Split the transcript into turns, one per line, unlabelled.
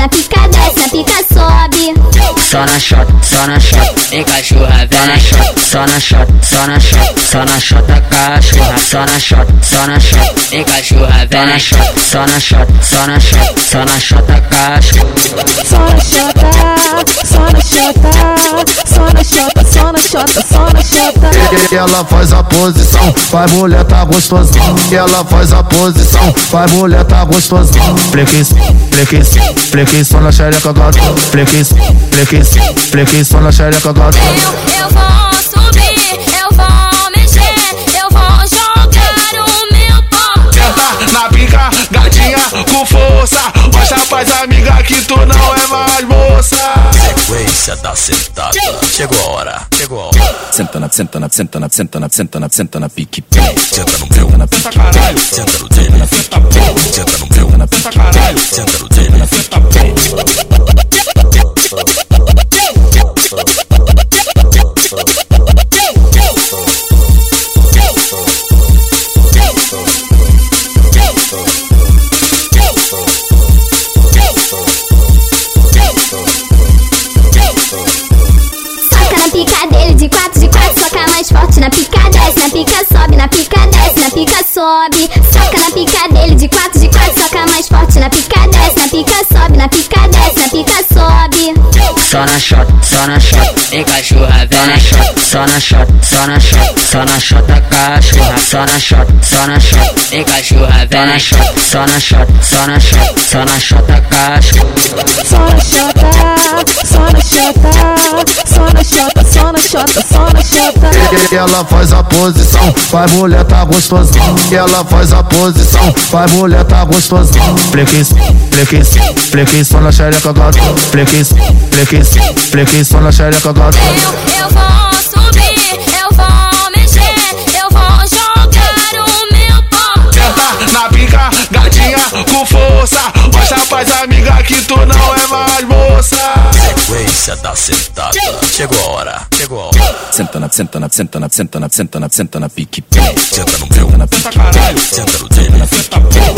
Na pica, desce, na pica, sobe.
Só na shot, só na shot, em cachorra, vem na shot. Só na shot, só na shot, só na shot da cachorra. Só na shot, só na em cachorra, vem na shot. Só na shot, só na shot, só na shot da cachorra.
Só na xota, só na só na xota, só na xota, só na xota.
E ela faz a posição, vai mulher tá gostosinha. E ela faz a posição, vai mulher tá gostosinha. Flequis, flequis, flequis, só na xereca gata. Flequis, flequis, flequis, só na xereca gata.
Eu, eu vou subir, eu vou mexer, eu vou jogar o meu pó.
Senta na pica, gatinha, com força.
Sequência da sentada. Chegou a hora, chegou a hora.
Senta na, senta na, senta na, senta na, senta na, senta na pique.
Senta no meu,
na pique.
senta no dele, senta no meu, senta no dele.
Só na shot, só na shot, em cachorra, shot. Só na shot, só na shot, só na shot da cachorra. Só na shot, só na shot, em cachorra, shot. Só na shot, só na shot, só na shot da cachorra.
Só na na xota, só na xota, só na xota, só na xota.
E ela faz a posição, vai mulher tá gostosinha. E ela faz a posição, vai mulher tá gostosinha. Flequis, flequis, flequis, só na xereca gata. Flequis, flequis, flequis, só na xereca gata.
Eu, eu vou subir, eu vou mexer, eu vou jogar o meu pó.
Senta na pica, gatinha, com força. Mostra pras amiga que tu não é mais moça
sequência da tá sentada. Chegou a hora, chegou a hora.
Senta na, senta na, senta na, senta na, senta na, senta na pique.
Senta no meu,
senta no dele,
senta no